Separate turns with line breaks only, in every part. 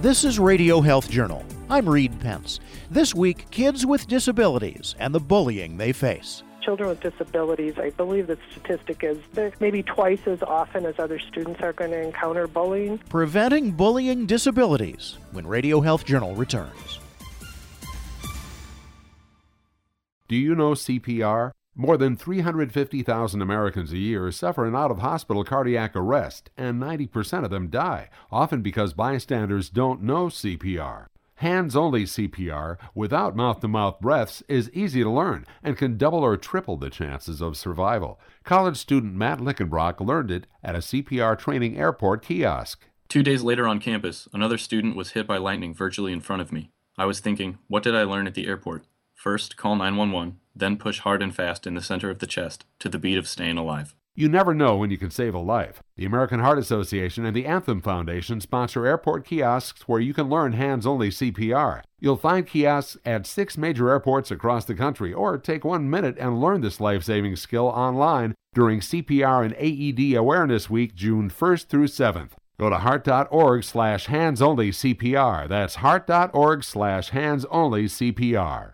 This is Radio Health Journal. I'm Reed Pence. This week, kids with disabilities and the bullying they face.
Children with disabilities, I believe the statistic is that maybe twice as often as other students are going to encounter bullying.
Preventing bullying disabilities when Radio Health Journal returns.
Do you know CPR? More than 350,000 Americans a year suffer an out of hospital cardiac arrest, and 90% of them die, often because bystanders don't know CPR. Hands only CPR without mouth to mouth breaths is easy to learn and can double or triple the chances of survival. College student Matt Lickenbrock learned it at a CPR training airport kiosk.
Two days later on campus, another student was hit by lightning virtually in front of me. I was thinking, what did I learn at the airport? First, call 911, then push hard and fast in the center of the chest to the beat of staying alive.
You never know when you can save a life. The American Heart Association and the Anthem Foundation sponsor airport kiosks where you can learn hands only CPR. You'll find kiosks at six major airports across the country, or take one minute and learn this life saving skill online during CPR and AED Awareness Week, June 1st through 7th. Go to heart.org slash hands only CPR. That's heart.org slash hands only CPR.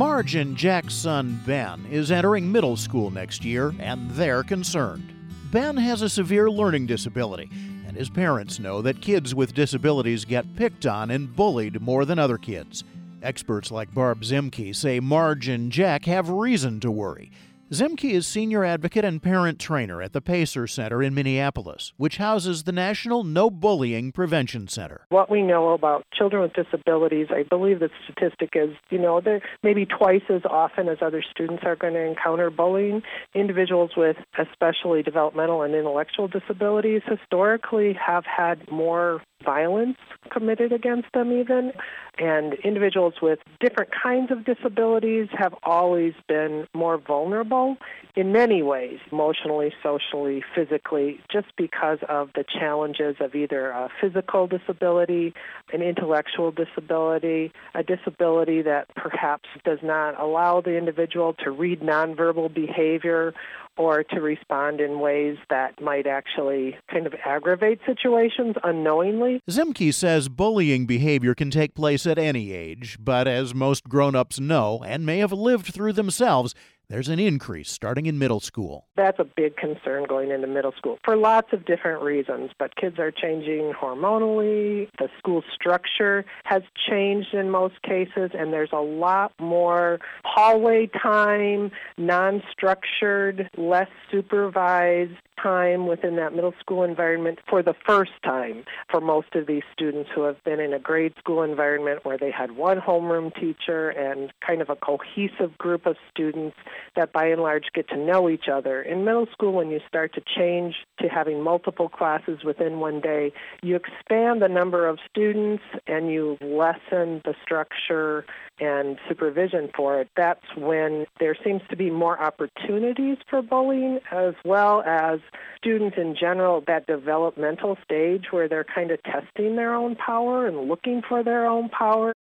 Marge and Jack's son Ben is entering middle school next year, and they're concerned. Ben has a severe learning disability, and his parents know that kids with disabilities get picked on and bullied more than other kids. Experts like Barb Ziemke say Marge and Jack have reason to worry. Ziemke is senior advocate and parent trainer at the Pacer Center in Minneapolis, which houses the National No Bullying Prevention Center.
What we know about children with disabilities, I believe the statistic is, you know, they're maybe twice as often as other students are going to encounter bullying. Individuals with especially developmental and intellectual disabilities historically have had more violence committed against them even and individuals with different kinds of disabilities have always been more vulnerable in many ways emotionally socially physically just because of the challenges of either a physical disability an intellectual disability a disability that perhaps does not allow the individual to read nonverbal behavior or to respond in ways that might actually kind of aggravate situations unknowingly.
Ziemke says bullying behavior can take place at any age, but as most grown ups know and may have lived through themselves, there's an increase starting in middle school.
That's a big concern going into middle school for lots of different reasons, but kids are changing hormonally. The school structure has changed in most cases, and there's a lot more hallway time, non structured, less supervised time within that middle school environment for the first time for most of these students who have been in a grade school environment where they had one homeroom teacher and kind of a cohesive group of students that by and large get to know each other. In middle school, when you start to change to having multiple classes within one day, you expand the number of students and you lessen the structure and supervision for it. That's when there seems to be more opportunities for bullying as well as students in general that developmental stage where they're kind of testing their own power and looking for their own power.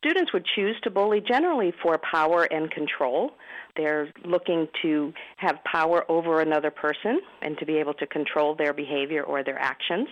Students would choose to bully generally for power and control. They're looking to have power over another person and to be able to control their behavior or their actions.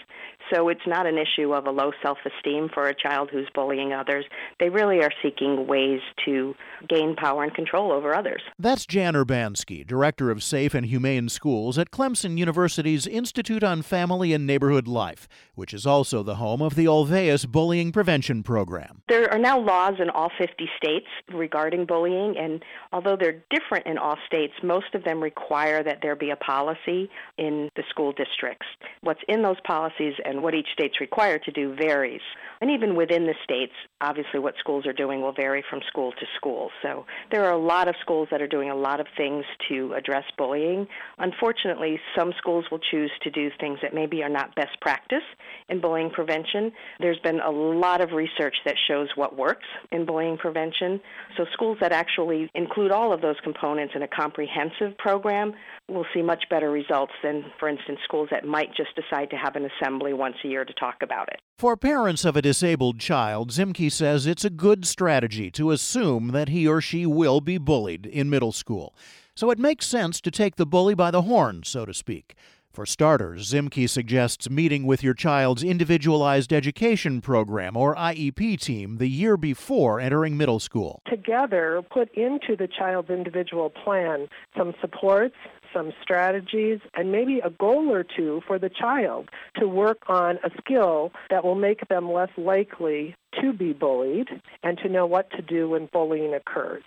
So it's not an issue of a low self esteem for a child who's bullying others. They really are seeking ways to gain power and control over others.
That's Jan Urbanski, Director of Safe and Humane Schools at Clemson University's Institute on Family and Neighborhood Life, which is also the home of the Olweus Bullying Prevention Program.
There are now laws in all 50 states regarding bullying, and although they're different in all states. Most of them require that there be a policy in the school districts. What's in those policies and what each state's required to do varies. And even within the states, obviously what schools are doing will vary from school to school. So there are a lot of schools that are doing a lot of things to address bullying. Unfortunately, some schools will choose to do things that maybe are not best practice in bullying prevention. There's been a lot of research that shows what works in bullying prevention. So schools that actually include all of those components in a comprehensive program will see much better results than, for instance, schools that might just decide to have an assembly once a year to talk about it.
For parents of a disabled child, Ziemke says it's a good strategy to assume that he or she will be bullied in middle school. So it makes sense to take the bully by the horn, so to speak. For starters, Ziemke suggests meeting with your child's individualized education program or IEP team the year before entering middle school.
Together, put into the child's individual plan some supports, some strategies, and maybe a goal or two for the child to work on a skill that will make them less likely to be bullied and to know what to do when bullying occurs.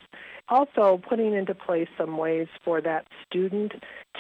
Also, putting into place some ways for that student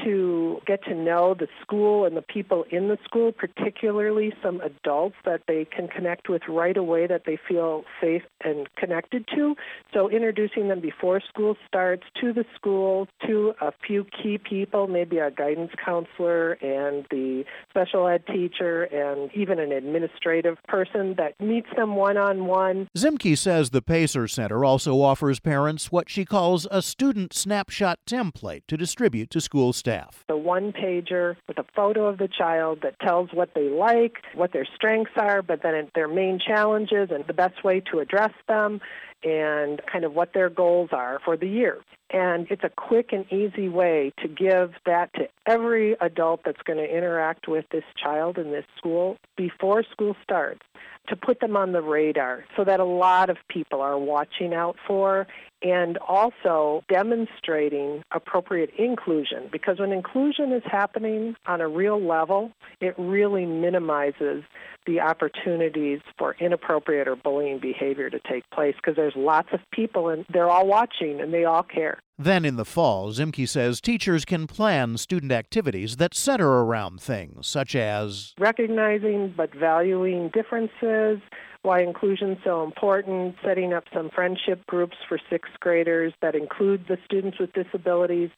to get to know the school and the people in the school, particularly some adults that they can connect with right away that they feel safe and connected to. So, introducing them before school starts to the school, to a few key people, maybe a guidance counselor and the special ed teacher, and even an administrative person that meets them one on one.
Ziemke says the Pacer Center also offers parents what she calls a student snapshot template to distribute to school staff.
The one pager with a photo of the child that tells what they like, what their strengths are, but then their main challenges and the best way to address them and kind of what their goals are for the year. And it's a quick and easy way to give that to every adult that's going to interact with this child in this school before school starts to put them on the radar so that a lot of people are watching out for and also demonstrating appropriate inclusion because when inclusion is happening on a real level, it really minimizes the opportunities for inappropriate or bullying behavior to take place because there's lots of people and they're all watching and they all care.
Then in the fall, Ziemke says teachers can plan student activities that center around things such as
recognizing but valuing differences, why inclusion is so important, setting up some friendship groups for sixth graders that include the students with disabilities.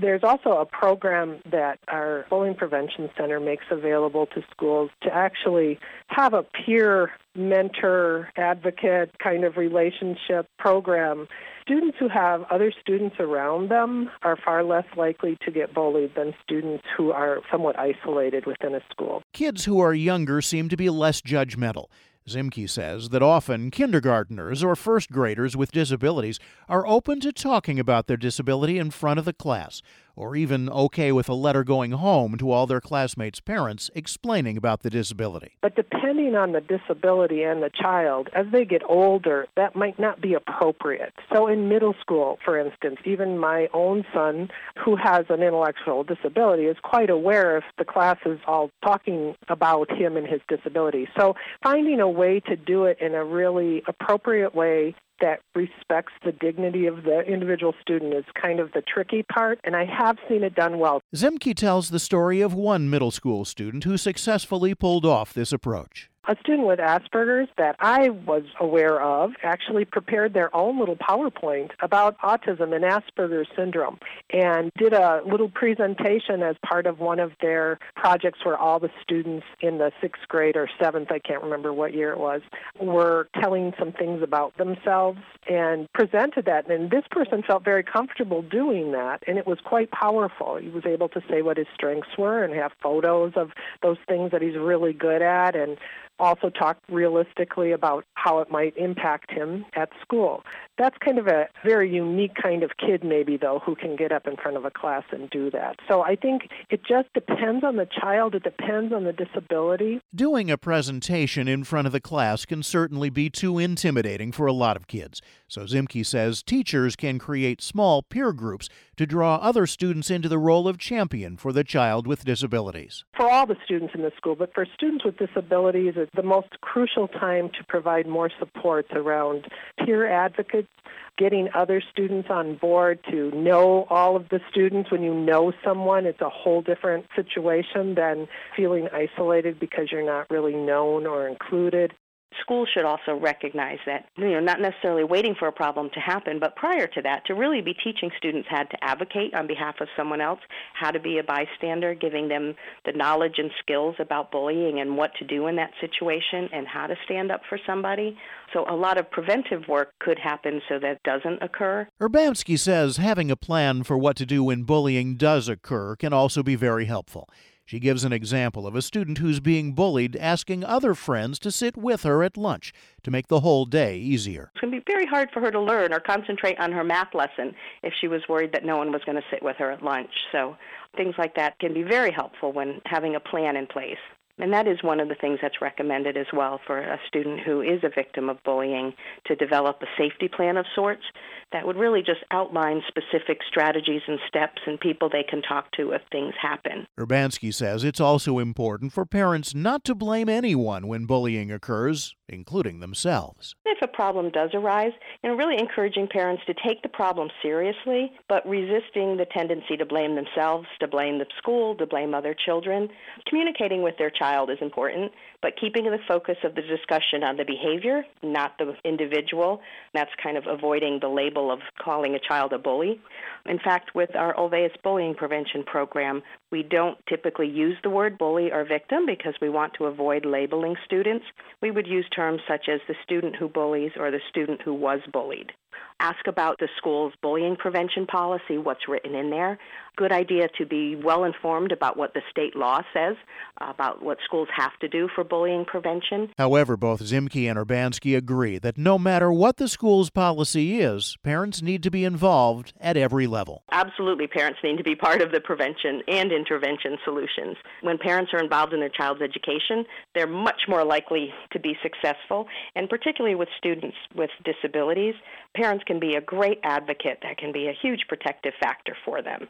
There's also a program that our Bullying Prevention Center makes available to schools to actually have a peer mentor advocate kind of relationship program. Students who have other students around them are far less likely to get bullied than students who are somewhat isolated within a school.
Kids who are younger seem to be less judgmental. Ziemke says that often kindergarteners or first graders with disabilities are open to talking about their disability in front of the class, or even okay with a letter going home to all their classmates' parents explaining about the disability.
But depending on the disability and the child, as they get older, that might not be appropriate. So in middle school, for instance, even my own son, who has an intellectual disability, is quite aware if the class is all talking about him and his disability. So finding a way to do it in a really appropriate way that respects the dignity of the individual student is kind of the tricky part, and I have seen it done well.
Ziemke tells the story of one middle school student who successfully pulled off this approach.
A student with Asperger's that I was aware of actually prepared their own little PowerPoint about autism and Asperger's syndrome and did a little presentation as part of one of their projects where all the students in the sixth grade or seventh, I can't remember what year it was, were telling some things about themselves and presented that. And this person felt very comfortable doing that, and it was quite powerful. He was able to say what his strengths were and have photos of those things that he's really good at and also talk realistically about how it might impact him at school. That's kind of a very unique kind of kid, maybe, though, who can get up in front of a class and do that. So I think it just depends on the child, it depends on the disability.
Doing a presentation in front of the class can certainly be too intimidating for a lot of kids. So Ziemke says teachers can create small peer groups to draw other students into the role of champion for the child with disabilities.
For all the students in the school, but for students with disabilities, it's the most crucial time to provide more supports around peer advocates, getting other students on board to know all of the students. When you know someone, it's a whole different situation than feeling isolated because you're not really known or included
schools should also recognize that, you know, not necessarily waiting for a problem to happen, but prior to that, to really be teaching students how to advocate on behalf of someone else, how to be a bystander, giving them the knowledge and skills about bullying and what to do in that situation and how to stand up for somebody. So a lot of preventive work could happen so that doesn't occur.
Urbanski says having a plan for what to do when bullying does occur can also be very helpful. She gives an example of a student who's being bullied asking other friends to sit with her at lunch to make the whole day easier.
It's going to be very hard for her to learn or concentrate on her math lesson if she was worried that no one was going to sit with her at lunch. So things like that can be very helpful when having a plan in place. And that is one of the things that's recommended as well for a student who is a victim of bullying to develop a safety plan of sorts that would really just outline specific strategies and steps and people they can talk to if things happen.
Urbanski says it's also important for parents not to blame anyone when bullying occurs, including themselves.
If a problem does arise, you know, really encouraging parents to take the problem seriously, but resisting the tendency to blame themselves, to blame the school, to blame other children. Communicating with their child is important, but keeping the focus of the discussion on the behavior, not the individual. That's kind of avoiding the label of calling a child a bully. In fact, with our Olweus bullying prevention program, we don't typically use the word bully or victim because we want to avoid labeling students. We would use terms such as the student who bullies or the student who was bullied ask about the school's bullying prevention policy, what's written in there. Good idea to be well informed about what the state law says about what schools have to do for bullying prevention.
However, both Ziemke and Urbanski agree that no matter what the school's policy is, parents need to be involved at every level.
Absolutely, parents need to be part of the prevention and intervention solutions. When parents are involved in their child's education, they're much more likely to be successful, and particularly with students with disabilities, parents can be a great advocate that can be a huge protective factor for them.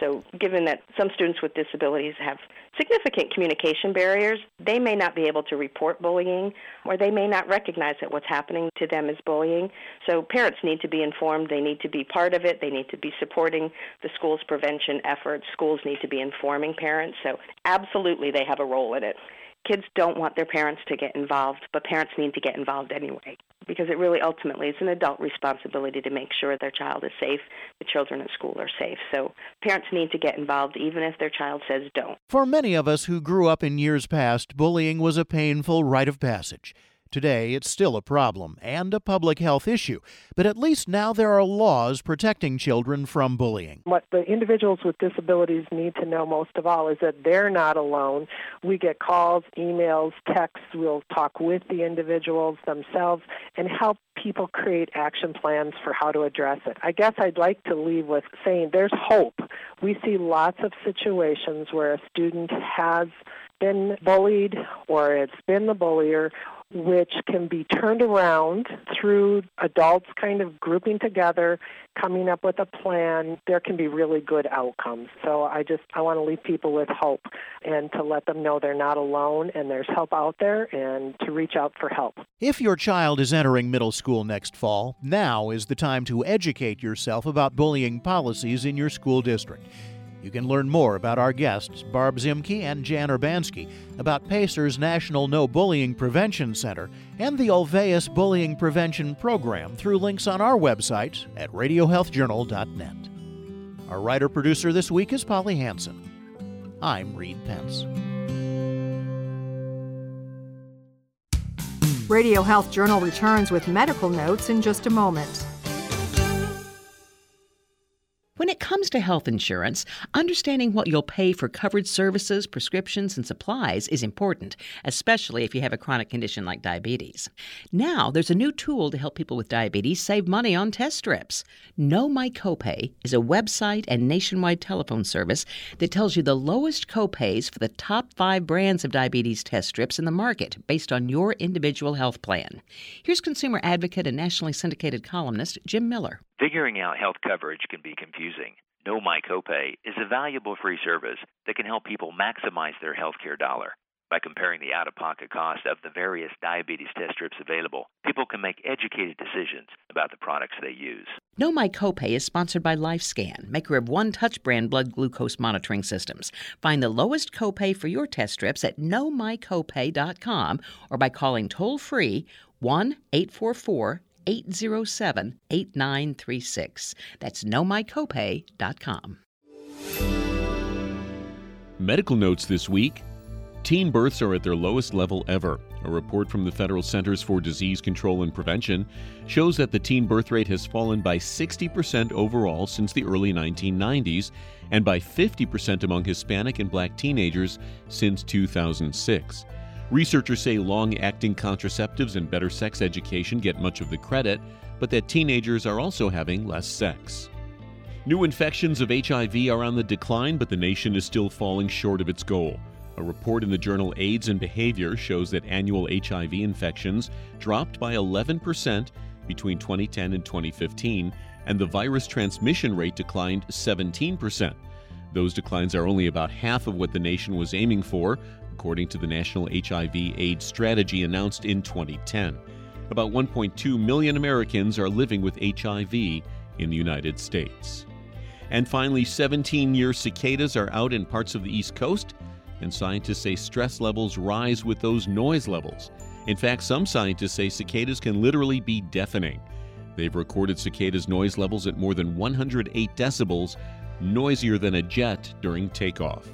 So, given that some students with disabilities have significant communication barriers, they may not be able to report bullying or they may not recognize that what's happening to them is bullying. So, parents need to be informed, they need to be part of it, they need to be supporting the school's prevention efforts, schools need to be informing parents. So, absolutely, they have a role in it. Kids don't want their parents to get involved, but parents need to get involved anyway because it really ultimately is an adult responsibility to make sure their child is safe, the children at school are safe. So parents need to get involved even if their child says don't.
For many of us who grew up in years past, bullying was a painful rite of passage. Today, it's still a problem and a public health issue, but at least now there are laws protecting children from bullying.
What the individuals with disabilities need to know most of all is that they're not alone. We get calls, emails, texts. We'll talk with the individuals themselves and help people create action plans for how to address it. I guess I'd like to leave with saying there's hope. We see lots of situations where a student has been bullied or it's been the bullier which can be turned around through adults kind of grouping together, coming up with a plan. There can be really good outcomes. So I just I want to leave people with hope and to let them know they're not alone and there's help out there and to reach out for help.
If your child is entering middle school next fall, now is the time to educate yourself about bullying policies in your school district. You can learn more about our guests, Barb Ziemke and Jan Urbanski, about Pacer's National No Bullying Prevention Center and the Olweus Bullying Prevention Program through links on our website at radiohealthjournal.net. Our writer producer this week is Polly Hanson. I'm Reed Pence.
Radio Health Journal returns with medical notes in just a moment.
When it comes to health insurance, understanding what you'll pay for covered services, prescriptions, and supplies is important, especially if you have a chronic condition like diabetes. Now, there's a new tool to help people with diabetes save money on test strips. Know My Copay is a website and nationwide telephone service that tells you the lowest copays for the top five brands of diabetes test strips in the market based on your individual health plan. Here's consumer advocate and nationally syndicated columnist Jim Miller.
Figuring out health coverage can be confusing. Know My Copay is a valuable free service that can help people maximize their healthcare dollar. By comparing the out of pocket cost of the various diabetes test strips available, people can make educated decisions about the products they use.
Know My Copay is sponsored by LifeScan, maker of One Touch brand blood glucose monitoring systems. Find the lowest copay for your test strips at knowmycopay.com or by calling toll free 1 844 807 8936. That's knowmycopay.com.
Medical notes this week. Teen births are at their lowest level ever. A report from the Federal Centers for Disease Control and Prevention shows that the teen birth rate has fallen by 60% overall since the early 1990s and by 50% among Hispanic and black teenagers since 2006. Researchers say long acting contraceptives and better sex education get much of the credit, but that teenagers are also having less sex. New infections of HIV are on the decline, but the nation is still falling short of its goal. A report in the journal AIDS and Behavior shows that annual HIV infections dropped by 11% between 2010 and 2015, and the virus transmission rate declined 17%. Those declines are only about half of what the nation was aiming for, according to the National HIV AIDS Strategy announced in 2010. About 1.2 million Americans are living with HIV in the United States. And finally, 17 year cicadas are out in parts of the East Coast and scientists say stress levels rise with those noise levels. In fact, some scientists say cicadas can literally be deafening. They've recorded cicadas' noise levels at more than 108 decibels, noisier than a jet during takeoff.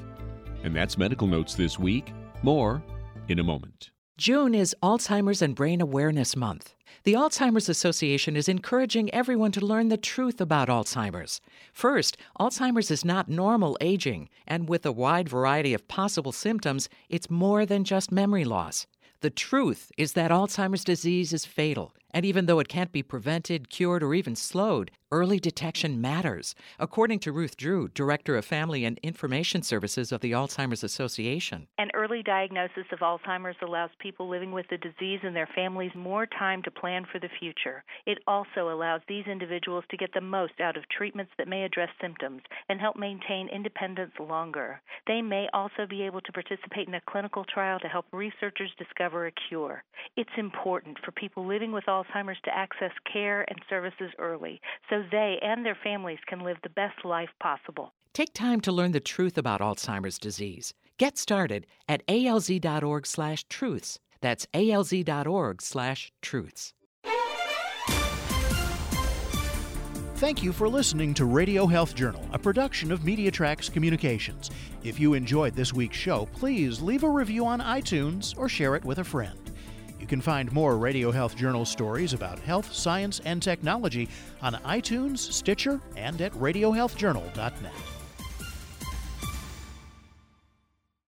And that's Medical Notes this week. More in a moment.
June is Alzheimer's and Brain Awareness Month. The Alzheimer's Association is encouraging everyone to learn the truth about Alzheimer's. First, Alzheimer's is not normal aging, and with a wide variety of possible symptoms, it's more than just memory loss. The truth is that Alzheimer's disease is fatal, and even though it can't be prevented, cured, or even slowed, Early detection matters, according to Ruth Drew, Director of Family and Information Services of the Alzheimer's Association.
An early diagnosis of Alzheimer's allows people living with the disease and their families more time to plan for the future. It also allows these individuals to get the most out of treatments that may address symptoms and help maintain independence longer. They may also be able to participate in a clinical trial to help researchers discover a cure. It's important for people living with Alzheimer's to access care and services early so they and their families can live the best life possible.
Take time to learn the truth about Alzheimer's disease. Get started at alz.org/truths. That's alz.org/truths.
Thank you for listening to Radio Health Journal, a production of MediaTracks Communications. If you enjoyed this week's show, please leave a review on iTunes or share it with a friend. You can find more Radio Health Journal stories about health, science, and technology on iTunes, Stitcher, and at RadioHealthJournal.net.